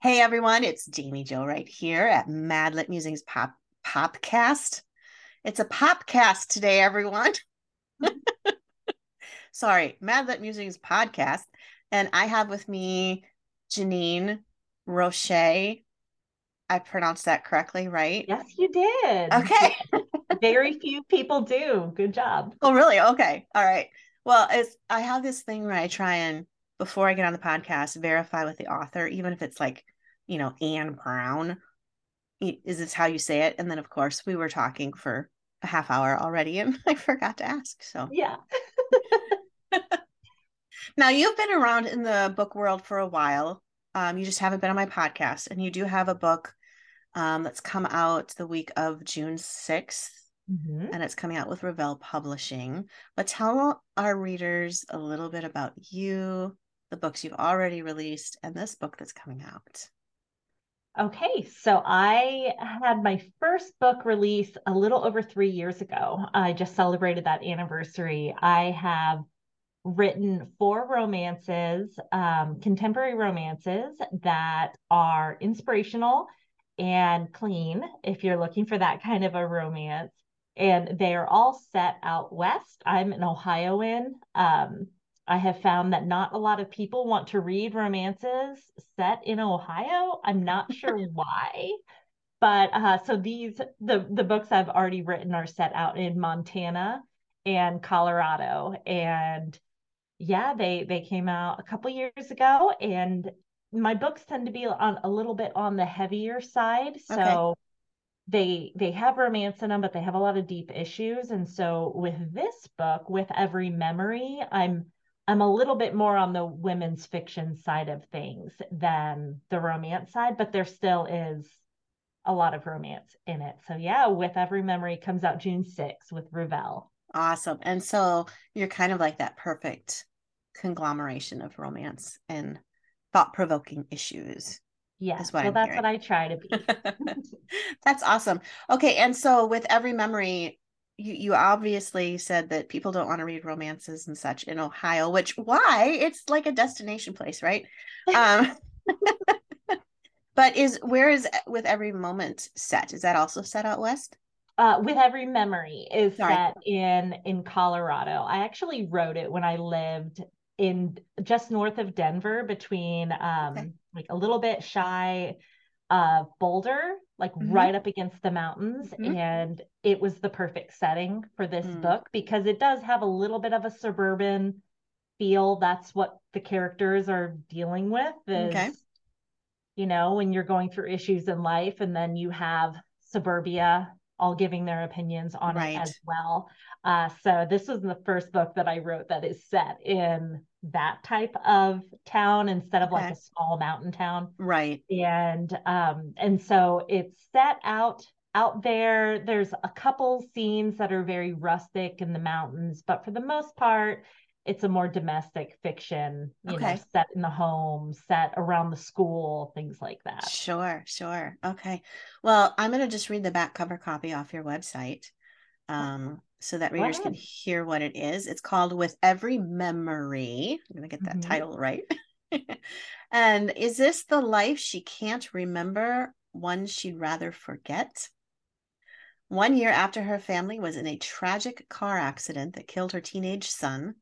Hey everyone, it's Jaime Jo Wright here at Madlit Musings Pop Popcast. It's a popcast today, everyone. Sorry, Madlit Musings podcast, and I have with me Janine Rosche. I pronounced that correctly, right? Yes, you did. Okay. Very few people do. Good job. Oh, really? Okay. All right. Well, it's I have this thing where I try and before I get on the podcast, verify with the author, even if it's like, you know, Anne Brown. Is this how you say it? And then, of course, we were talking for a half hour already and I forgot to ask. So, yeah. now, you've been around in the book world for a while. Um, you just haven't been on my podcast, and you do have a book um, that's come out the week of June 6th. Mm-hmm. And it's coming out with Revell Publishing. But tell our readers a little bit about you, the books you've already released, and this book that's coming out. Okay, so I had my first book release a little over three years ago. I just celebrated that anniversary. I have written four romances, um, contemporary romances that are inspirational and clean if you're looking for that kind of a romance. And they are all set out west. I'm an Ohioan. Um, I have found that not a lot of people want to read romances set in Ohio. I'm not sure why. But uh, so these the the books I've already written are set out in Montana and Colorado, and yeah, they they came out a couple years ago, and my books tend to be on a little bit on the heavier side, so. Okay. They they have romance in them, but they have a lot of deep issues. And so with this book, with every memory, I'm I'm a little bit more on the women's fiction side of things than the romance side, but there still is a lot of romance in it. So yeah, with every memory comes out June 6th with Revell. Awesome. And so you're kind of like that perfect conglomeration of romance and thought-provoking issues. Yeah. Well, I'm that's hearing. what I try to be. that's awesome. Okay. And so with every memory, you, you obviously said that people don't want to read romances and such in Ohio, which why it's like a destination place, right? Um, but is where is with every moment set? Is that also set out west? Uh, with every memory is Sorry. set in in Colorado. I actually wrote it when I lived in just north of Denver, between um, okay. like a little bit shy of Boulder like mm-hmm. right up against the mountains mm-hmm. and it was the perfect setting for this mm. book because it does have a little bit of a suburban feel that's what the characters are dealing with is, okay you know when you're going through issues in life and then you have suburbia all giving their opinions on right. it as well uh, so this was the first book that i wrote that is set in that type of town instead of okay. like a small mountain town. Right. And um and so it's set out out there. There's a couple scenes that are very rustic in the mountains but for the most part it's a more domestic fiction you okay. know set in the home set around the school things like that. Sure sure. Okay. Well i'm going to just read the back cover copy off your website. Um so that readers can hear what it is. It's called With Every Memory. I'm going to get that mm-hmm. title right. and is this the life she can't remember, one she'd rather forget? One year after her family was in a tragic car accident that killed her teenage son,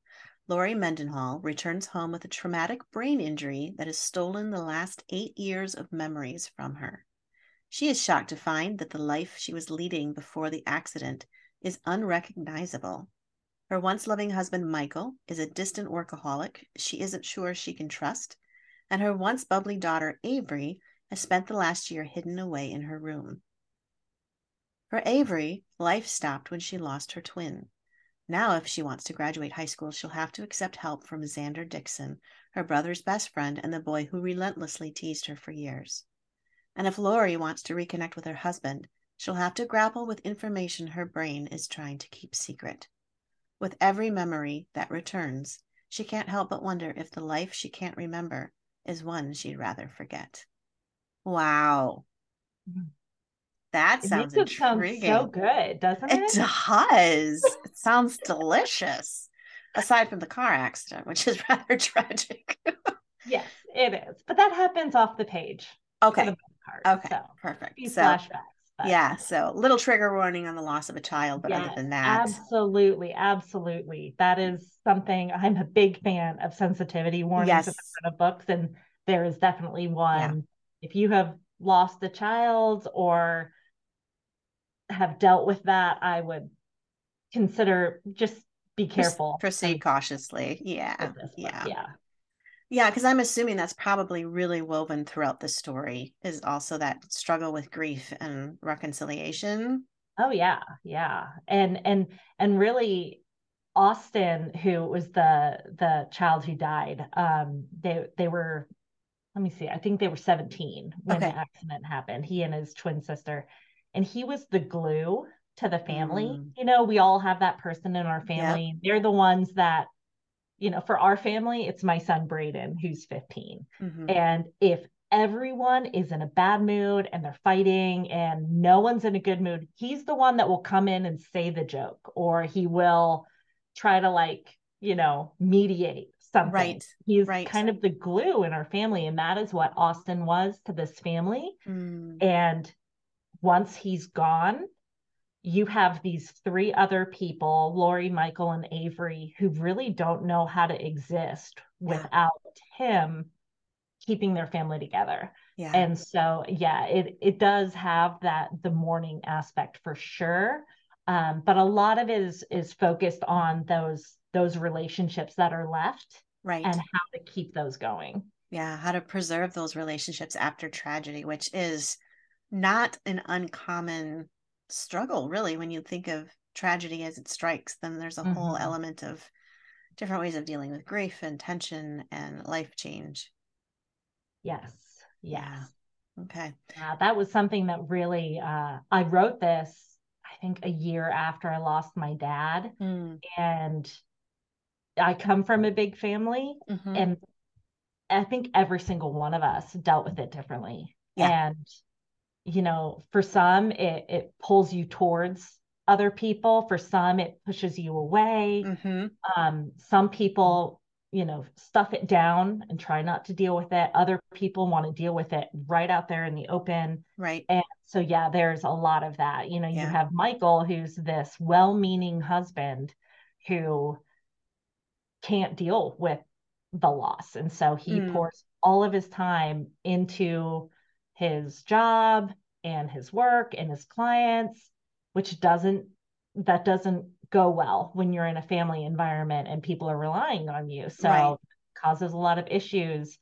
Lori Mendenhall returns home with a traumatic brain injury that has stolen the last eight years of memories from her. She is shocked to find that the life she was leading before the accident is unrecognizable. Her once loving husband, Michael, is a distant workaholic she isn't sure she can trust, and her once bubbly daughter, Avery, has spent the last year hidden away in her room. For Avery, life stopped when she lost her twin. Now, if she wants to graduate high school, she'll have to accept help from Xander Dixon, her brother's best friend and the boy who relentlessly teased her for years. And if Lori wants to reconnect with her husband, she'll have to grapple with information her brain is trying to keep secret. With every memory that returns, she can't help but wonder if the life she can't remember is one she'd rather forget. Wow. Mm-hmm. That it sounds intriguing. Sound so good, doesn't it? It does. it sounds delicious. Aside from the car accident, which is rather tragic. yes, it is. But that happens off the page. Okay. Okay. So perfect. These so, flashbacks. But... Yeah. So little trigger warning on the loss of a child, but other than that. Absolutely. Absolutely. That is something I'm a big fan of sensitivity warnings yes. of books. And there is definitely one. Yeah. If you have lost a child or have dealt with that, I would consider just be careful. Proceed cautiously. Yeah. Yeah. Yeah. Yeah, because I'm assuming that's probably really woven throughout the story is also that struggle with grief and reconciliation. Oh yeah, yeah. And and and really Austin, who was the the child who died, um, they they were let me see, I think they were 17 when okay. the accident happened, he and his twin sister. And he was the glue to the family. Mm. You know, we all have that person in our family. They're the ones that you know, for our family, it's my son Braden, who's 15. Mm-hmm. And if everyone is in a bad mood and they're fighting and no one's in a good mood, he's the one that will come in and say the joke or he will try to like, you know, mediate something. Right. He's right. kind of the glue in our family. And that is what Austin was to this family. Mm. And once he's gone, you have these three other people, Lori, Michael, and Avery, who really don't know how to exist yeah. without him keeping their family together. Yeah. And so yeah, it it does have that the mourning aspect for sure. Um, but a lot of it is is focused on those those relationships that are left right and how to keep those going yeah how to preserve those relationships after tragedy which is not an uncommon struggle really when you think of tragedy as it strikes then there's a mm-hmm. whole element of different ways of dealing with grief and tension and life change yes yeah. okay uh, that was something that really uh, i wrote this i think a year after i lost my dad mm. and i come from a big family mm-hmm. and i think every single one of us dealt with it differently yeah. and you know, for some it it pulls you towards other people. For some, it pushes you away. Mm-hmm. Um, some people, you know, stuff it down and try not to deal with it. Other people want to deal with it right out there in the open. Right. And so, yeah, there's a lot of that. You know, yeah. you have Michael, who's this well meaning husband who can't deal with the loss. And so he mm. pours all of his time into his job and his work and his clients, which doesn't that doesn't go well when you're in a family environment and people are relying on you. So right. causes a lot of issues.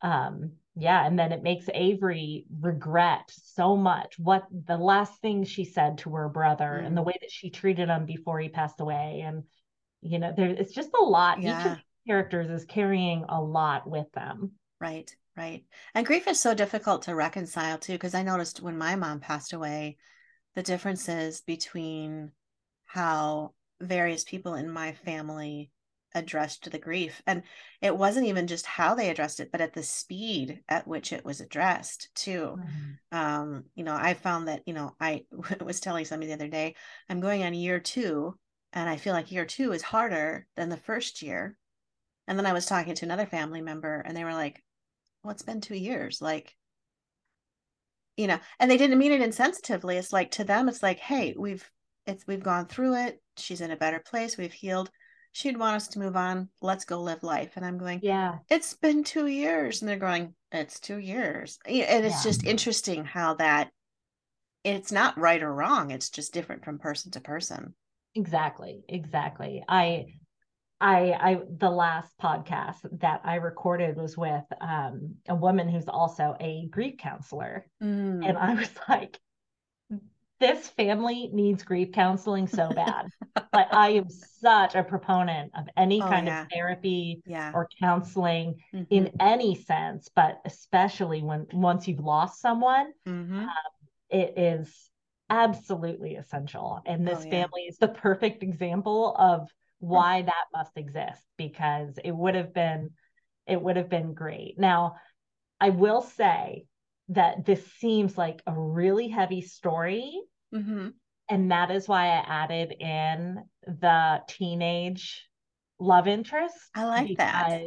Um, yeah, and then it makes Avery regret so much what the last thing she said to her brother mm. and the way that she treated him before he passed away. And you know, there it's just a lot. Yeah. Each of the characters is carrying a lot with them. Right. Right. And grief is so difficult to reconcile too, because I noticed when my mom passed away, the differences between how various people in my family addressed the grief. And it wasn't even just how they addressed it, but at the speed at which it was addressed too. Mm-hmm. Um, you know, I found that, you know, I was telling somebody the other day, I'm going on year two, and I feel like year two is harder than the first year. And then I was talking to another family member, and they were like, well, it's been two years. Like, you know, and they didn't mean it insensitively. It's like to them, it's like, hey, we've it's we've gone through it. She's in a better place. We've healed. She'd want us to move on. Let's go live life. And I'm going, yeah, it's been two years. And they're going, it's two years. And it's yeah. just interesting how that it's not right or wrong. It's just different from person to person. Exactly. Exactly. I I, I the last podcast that I recorded was with um, a woman who's also a grief counselor, mm. and I was like, this family needs grief counseling so bad. like I am such a proponent of any oh, kind yeah. of therapy yeah. or counseling mm-hmm. in any sense, but especially when once you've lost someone, mm-hmm. um, it is absolutely essential. And this oh, yeah. family is the perfect example of why that must exist because it would have been it would have been great. Now, I will say that this seems like a really heavy story. Mm-hmm. And that is why I added in the teenage love interest. I like that.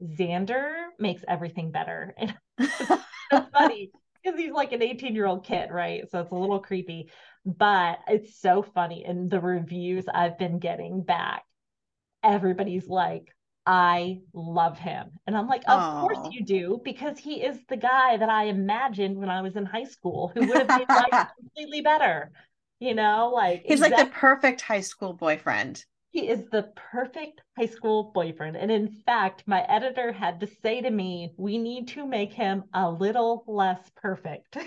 Xander makes everything better. it's funny because he's like an 18 year old kid, right? So it's a little creepy, but it's so funny. And the reviews I've been getting back, everybody's like, I love him. And I'm like, of Aww. course you do, because he is the guy that I imagined when I was in high school who would have made life completely better. You know, like he's exactly. like the perfect high school boyfriend. He is the perfect high school boyfriend. And in fact, my editor had to say to me, we need to make him a little less perfect.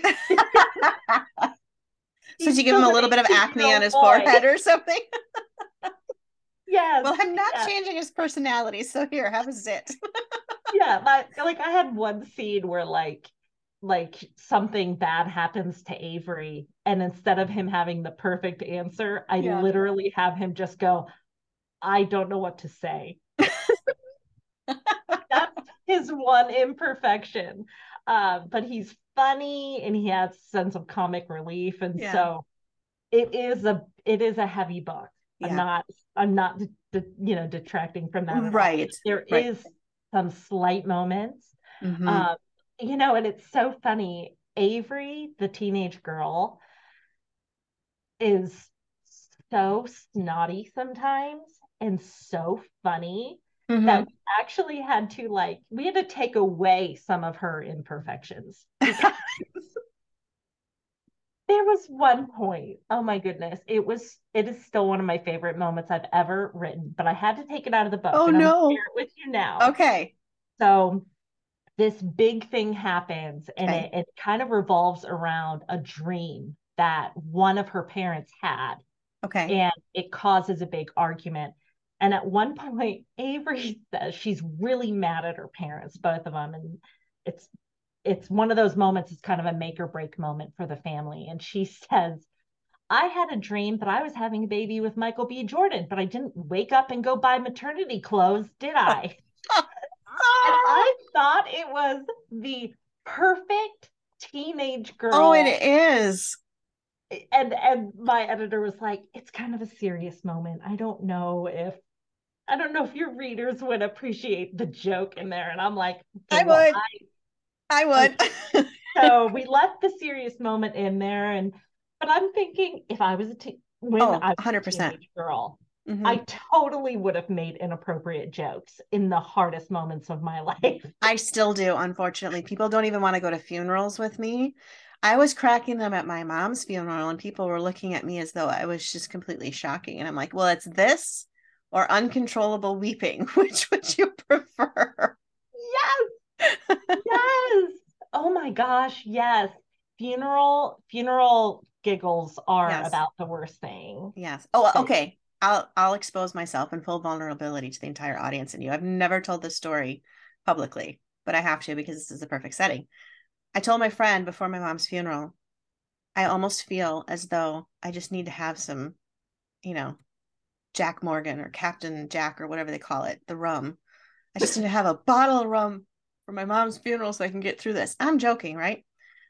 so you give him a little bit of acne on his boy. forehead or something? Yes. Well, I'm not yes. changing his personality. So here, have a zit. yeah. My, like I had one scene where like like something bad happens to Avery and instead of him having the perfect answer, I yeah. literally have him just go, I don't know what to say. That's his one imperfection. Uh, but he's funny and he has a sense of comic relief. And yeah. so it is a it is a heavy book. Yeah. I'm not I'm not you know detracting from that. Right. There right. is some slight moments. Mm-hmm. Um, you know, and it's so funny. Avery, the teenage girl, is so snotty sometimes and so funny mm-hmm. that we actually had to like we had to take away some of her imperfections there was one point oh my goodness it was it is still one of my favorite moments i've ever written but i had to take it out of the book oh no. share it with you now. Okay. So this big thing happens and okay. it, it kind of revolves around a dream that one of her parents had. Okay. And it causes a big argument. And at one point avery says she's really mad at her parents both of them and it's it's one of those moments it's kind of a make or break moment for the family. And she says i had a dream that i was having a baby with michael b. Jordan but i didn't wake up and go buy maternity clothes did i? And ah! i thought it was the perfect teenage girl oh it is. And and my editor was like it's kind of a serious moment. I don't know if i don't know if your readers would appreciate the joke in there. And i'm like okay, i well, would. I, I would. so we left the serious moment in there, and but I'm thinking if I was a teen, when oh, I was 100%. a girl, mm-hmm. I totally would have made inappropriate jokes in the hardest moments of my life. I still do, unfortunately. People don't even want to go to funerals with me. I was cracking them at my mom's funeral, and people were looking at me as though I was just completely shocking. And I'm like, well, it's this or uncontrollable weeping. Which would you prefer? Yes yes. Oh my gosh, yes. Funeral funeral giggles are yes. about the worst thing. Yes. Oh, okay. I'll I'll expose myself in full vulnerability to the entire audience and you. I've never told this story publicly, but I have to because this is the perfect setting. I told my friend before my mom's funeral, I almost feel as though I just need to have some, you know, Jack Morgan or Captain Jack or whatever they call it, the rum. I just need to have a bottle of rum for my mom's funeral so I can get through this. I'm joking, right?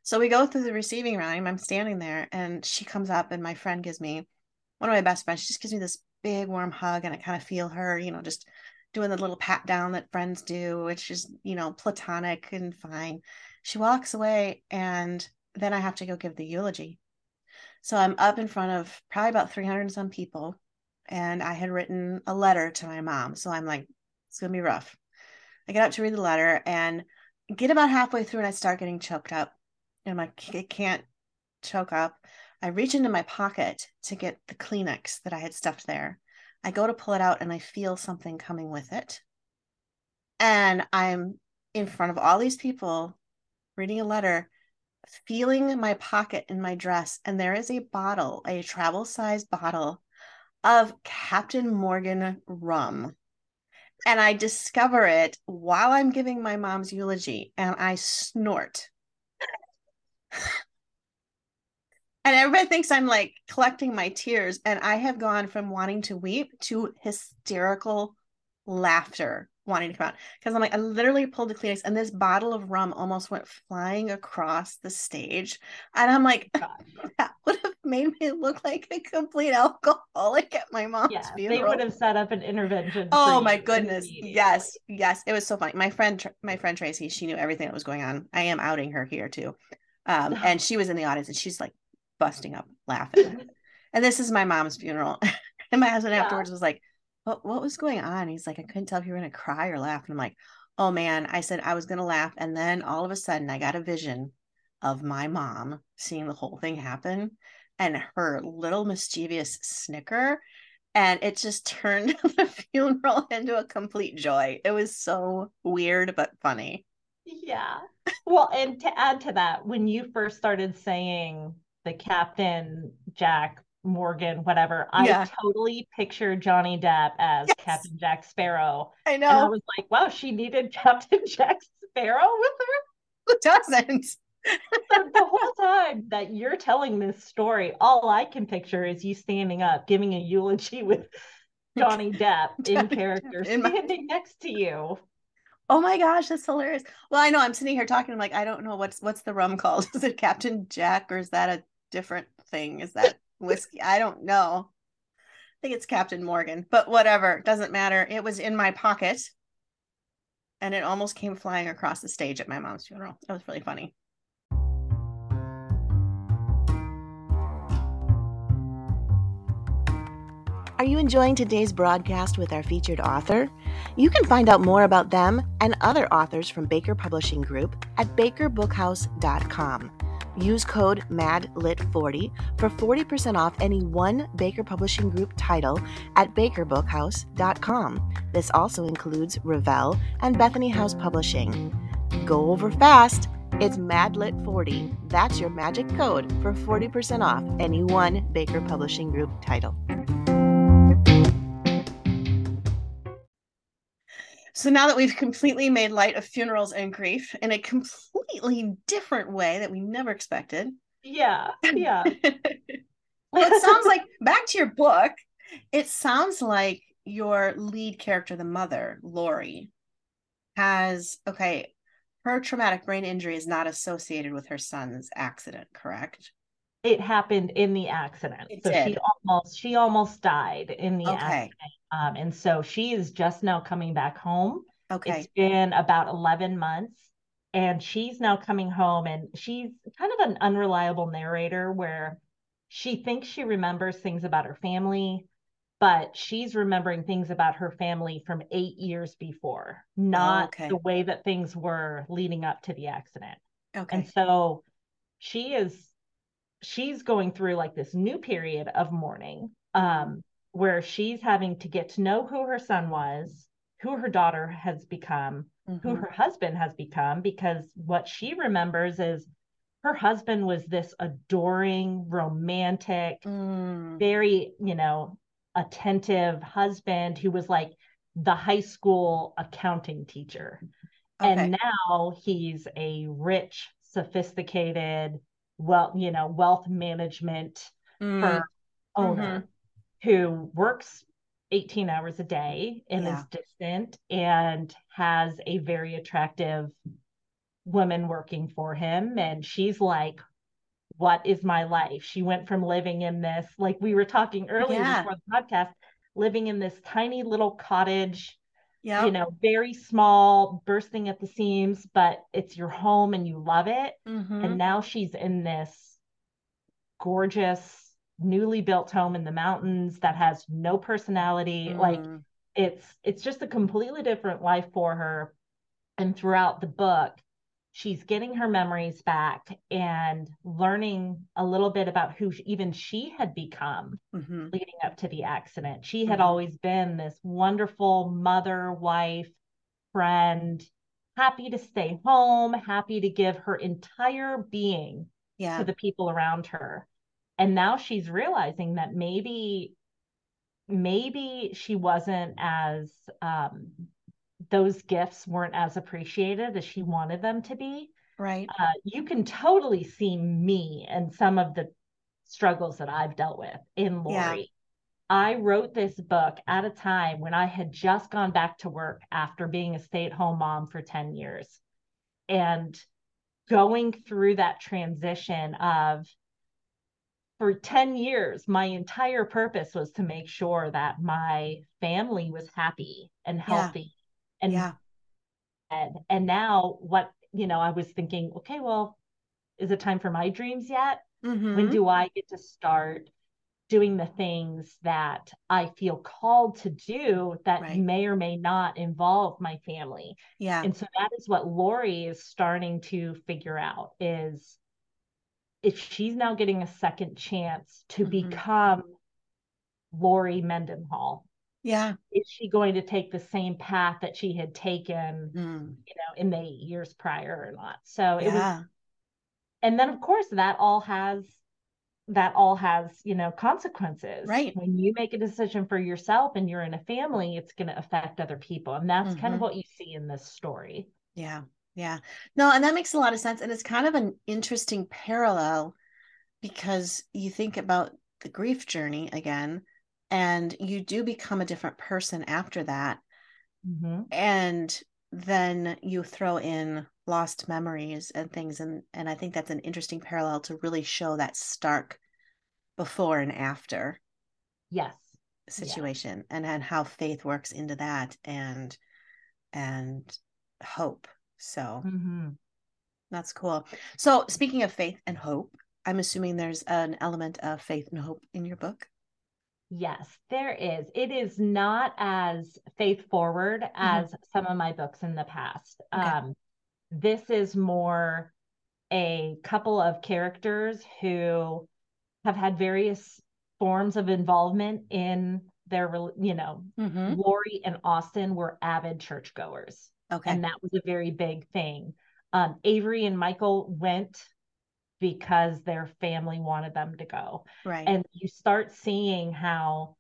So we go through the receiving room. I'm standing there and she comes up and my friend gives me one of my best friends. She just gives me this big warm hug and I kind of feel her, you know, just doing the little pat down that friends do, which is, you know, platonic and fine. She walks away and then I have to go give the eulogy. So I'm up in front of probably about 300 and some people and I had written a letter to my mom. So I'm like, it's going to be rough. I get up to read the letter and get about halfway through and I start getting choked up. And I'm like, I can't choke up. I reach into my pocket to get the Kleenex that I had stuffed there. I go to pull it out and I feel something coming with it. And I'm in front of all these people reading a letter feeling my pocket in my dress, and there is a bottle, a travel size bottle of Captain Morgan rum. And I discover it while I'm giving my mom's eulogy, and I snort. and everybody thinks I'm like collecting my tears. And I have gone from wanting to weep to hysterical laughter wanting to come out because I'm like, I literally pulled the Kleenex and this bottle of rum almost went flying across the stage. And I'm like, oh that would made me look like a complete alcoholic at my mom's yeah, funeral. They would have set up an intervention. Oh my goodness. Yes. Yes. It was so funny. My friend, my friend Tracy, she knew everything that was going on. I am outing her here too. Um, and she was in the audience and she's like busting up laughing. and this is my mom's funeral. and my husband yeah. afterwards was like, what what was going on? He's like, I couldn't tell if you were gonna cry or laugh. And I'm like, oh man, I said I was gonna laugh. And then all of a sudden I got a vision of my mom seeing the whole thing happen and her little mischievous snicker. And it just turned the funeral into a complete joy. It was so weird but funny. Yeah. Well, and to add to that, when you first started saying the Captain Jack Morgan, whatever. Yeah. I totally pictured Johnny Depp as yes. Captain Jack Sparrow. I know. And I was like, wow, she needed Captain Jack Sparrow with her. Who doesn't? The whole time that you're telling this story, all I can picture is you standing up, giving a eulogy with Johnny Depp in character, in standing my... next to you. Oh my gosh, that's hilarious. Well, I know I'm sitting here talking. I'm like, I don't know what's what's the rum called. Is it Captain Jack or is that a different thing? Is that whiskey. I don't know. I think it's Captain Morgan, but whatever, doesn't matter. It was in my pocket and it almost came flying across the stage at my mom's funeral. That was really funny. Are you enjoying today's broadcast with our featured author? You can find out more about them and other authors from Baker Publishing Group at bakerbookhouse.com. Use code MADLIT40 for 40% off any one Baker Publishing Group title at bakerbookhouse.com. This also includes Revell and Bethany House Publishing. Go over fast. It's MADLIT40. That's your magic code for 40% off any one Baker Publishing Group title. So now that we've completely made light of funerals and grief in a completely different way that we never expected. Yeah. Yeah. well, it sounds like back to your book, it sounds like your lead character, the mother, Lori, has okay, her traumatic brain injury is not associated with her son's accident, correct? It happened in the accident. It so did. she almost she almost died in the okay. accident. Um, and so she is just now coming back home. Okay. It's been about 11 months and she's now coming home and she's kind of an unreliable narrator where she thinks she remembers things about her family but she's remembering things about her family from eight years before not okay. the way that things were leading up to the accident okay and so she is she's going through like this new period of mourning um, where she's having to get to know who her son was, who her daughter has become, mm-hmm. who her husband has become, because what she remembers is her husband was this adoring, romantic, mm. very, you know, attentive husband who was like the high school accounting teacher. Okay. And now he's a rich, sophisticated, well, you know, wealth management mm. firm owner mm-hmm. who works 18 hours a day and yeah. is distant and has a very attractive woman working for him. And she's like, what is my life? She went from living in this, like we were talking earlier yeah. before the podcast, living in this tiny little cottage yeah. you know, very small, bursting at the seams, but it's your home and you love it. Mm-hmm. And now she's in this gorgeous, newly built home in the mountains that has no personality. Mm. Like it's it's just a completely different life for her. And throughout the book, she's getting her memories back and learning a little bit about who even she had become mm-hmm. leading up to the accident. She had mm-hmm. always been this wonderful mother, wife, friend, happy to stay home, happy to give her entire being yeah. to the people around her. And now she's realizing that maybe maybe she wasn't as um, those gifts weren't as appreciated as she wanted them to be. Right. Uh, you can totally see me and some of the struggles that I've dealt with in Lori. Yeah. I wrote this book at a time when I had just gone back to work after being a stay at home mom for 10 years. And going through that transition of for 10 years, my entire purpose was to make sure that my family was happy and healthy. Yeah. And, yeah. and and now what, you know, I was thinking, okay, well, is it time for my dreams yet? Mm-hmm. When do I get to start doing the things that I feel called to do that right. may or may not involve my family. Yeah. And so that is what Lori is starting to figure out is if she's now getting a second chance to mm-hmm. become Lori Mendenhall. Yeah. Is she going to take the same path that she had taken, mm. you know, in the years prior or not? So it yeah. was and then of course that all has that all has you know consequences right when you make a decision for yourself and you're in a family it's going to affect other people and that's mm-hmm. kind of mm-hmm. what you see in this story yeah yeah no and that makes a lot of sense and it's kind of an interesting parallel because you think about the grief journey again and you do become a different person after that mm-hmm. and then you throw in lost memories and things and and i think that's an interesting parallel to really show that stark before and after yes situation yeah. and and how faith works into that and and hope so mm-hmm. that's cool so speaking of faith and hope i'm assuming there's an element of faith and hope in your book Yes, there is. It is not as faith forward mm-hmm. as mm-hmm. some of my books in the past. Okay. Um, this is more a couple of characters who have had various forms of involvement in their, you know, mm-hmm. Lori and Austin were avid churchgoers. Okay. And that was a very big thing. Um, Avery and Michael went because their family wanted them to go. Right. And you start seeing how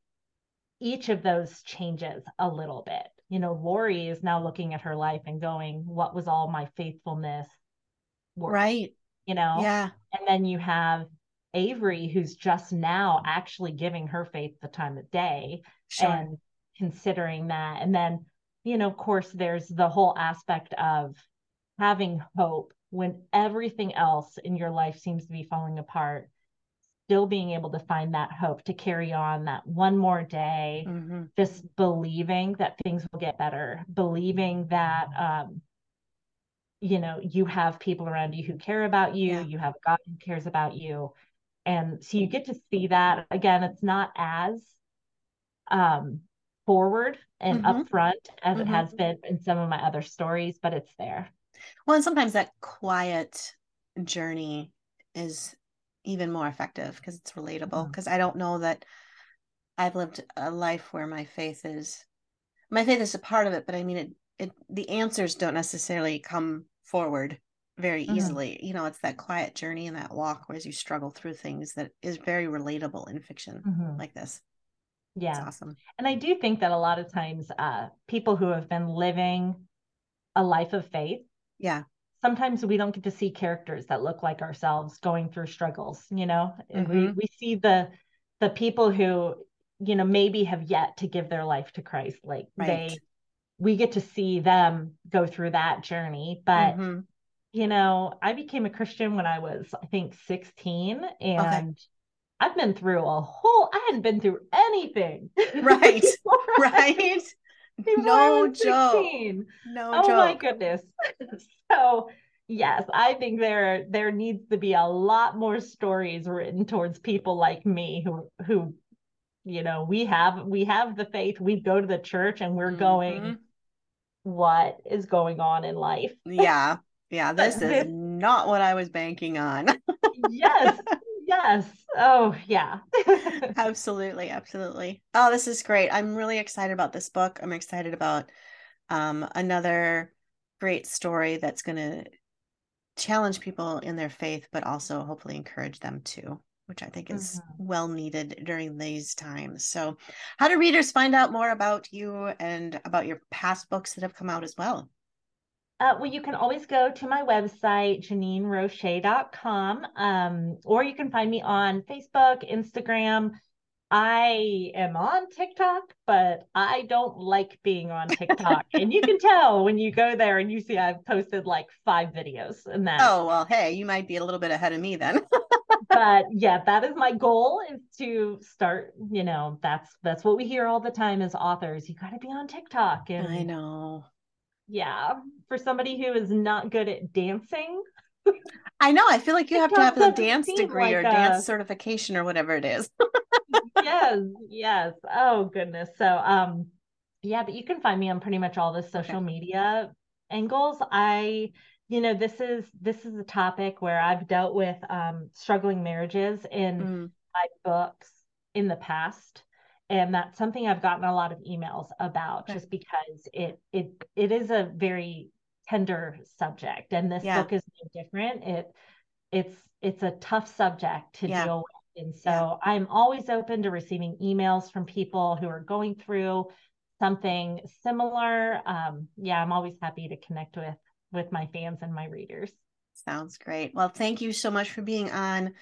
each of those changes a little bit you know, Lori is now looking at her life and going, what was all my faithfulness worth? Right. You know? Yeah. And then you have Avery, who's just now actually giving her faith the time of day sure. and considering that. And then, you know, of course, there's the whole aspect of having hope when everything else in your life seems to be falling apart still being able to find that hope to carry on that one more day, mm-hmm. just believing that things will get better, believing that, um, you know, you have people around you who care about you, yeah. you have God who cares about you. And so you get to see that again, it's not as um, forward and mm-hmm. upfront as mm-hmm. it has been in some of my other stories, but it's there. Well, and sometimes that quiet journey is even more effective because it's relatable because mm-hmm. i don't know that i've lived a life where my faith is my faith is a part of it but i mean it it the answers don't necessarily come forward very mm-hmm. easily you know it's that quiet journey and that walk where you struggle through things that is very relatable in fiction mm-hmm. like this yeah it's awesome and i do think that a lot of times uh people who have been living a life of faith yeah. Sometimes we don't get to see characters that look like ourselves going through struggles you know? Mm-hmm. we we see the the people who you know maybe have yet to give their life to christ. Like right. they we get to see them go through that journey. But mm-hmm. you know i became a christian when i was i think 16 and okay. i've been through a whole i hadn't been through anything. Right? Right no joke. No oh joke. my goodness. so yes, I think there there needs to be a lot more stories written towards people like me who who you know we have we have the faith we go to the church and we're mm-hmm. going what is going on in life yeah yeah this is not what i was banking on yes yes oh yeah absolutely absolutely oh this is great i'm really excited about this book i'm excited about um, another great story that's going to challenge people in their faith, but also hopefully encourage them too, which I think is mm-hmm. well needed during these times. So, how do readers find out more about you and about your past books that have come out as well? Uh, well, you can always go to my website, JanineRosche.com, um, or you can find me on Facebook, Instagram. I am on TikTok, but I don't like being on TikTok. and you can tell when you go there and you see I've posted like five videos and that. Oh, well, hey, you might be a little bit ahead of me then. but yeah, that is my goal is to start, you know, that's that's what we hear all the time as authors. You got to be on TikTok and I know yeah, for somebody who is not good at dancing. I know. I feel like you have to have a dance degree like or a... dance certification or whatever it is. yes, yes. Oh goodness. So um yeah, but you can find me on pretty much all the social okay. media angles. I you know, this is this is a topic where I've dealt with um struggling marriages in mm. my books in the past and that's something I've gotten a lot of emails about okay. just because it it it is a very tender subject and this yeah. book is no different it it's it's a tough subject to yeah. deal with and so yeah. I'm always open to receiving emails from people who are going through something similar um yeah I'm always happy to connect with with my fans and my readers sounds great well thank you so much for being on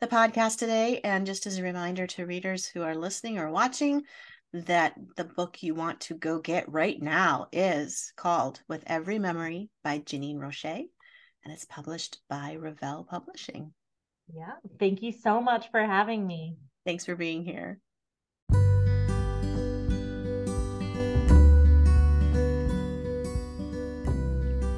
the podcast today. And just as a reminder to readers who are listening or watching, that the book you want to go get right now is called With Every Memory by Janine Rosche, and it's published by Revell Publishing. Yeah. Thank you so much for having me. Thanks for being here.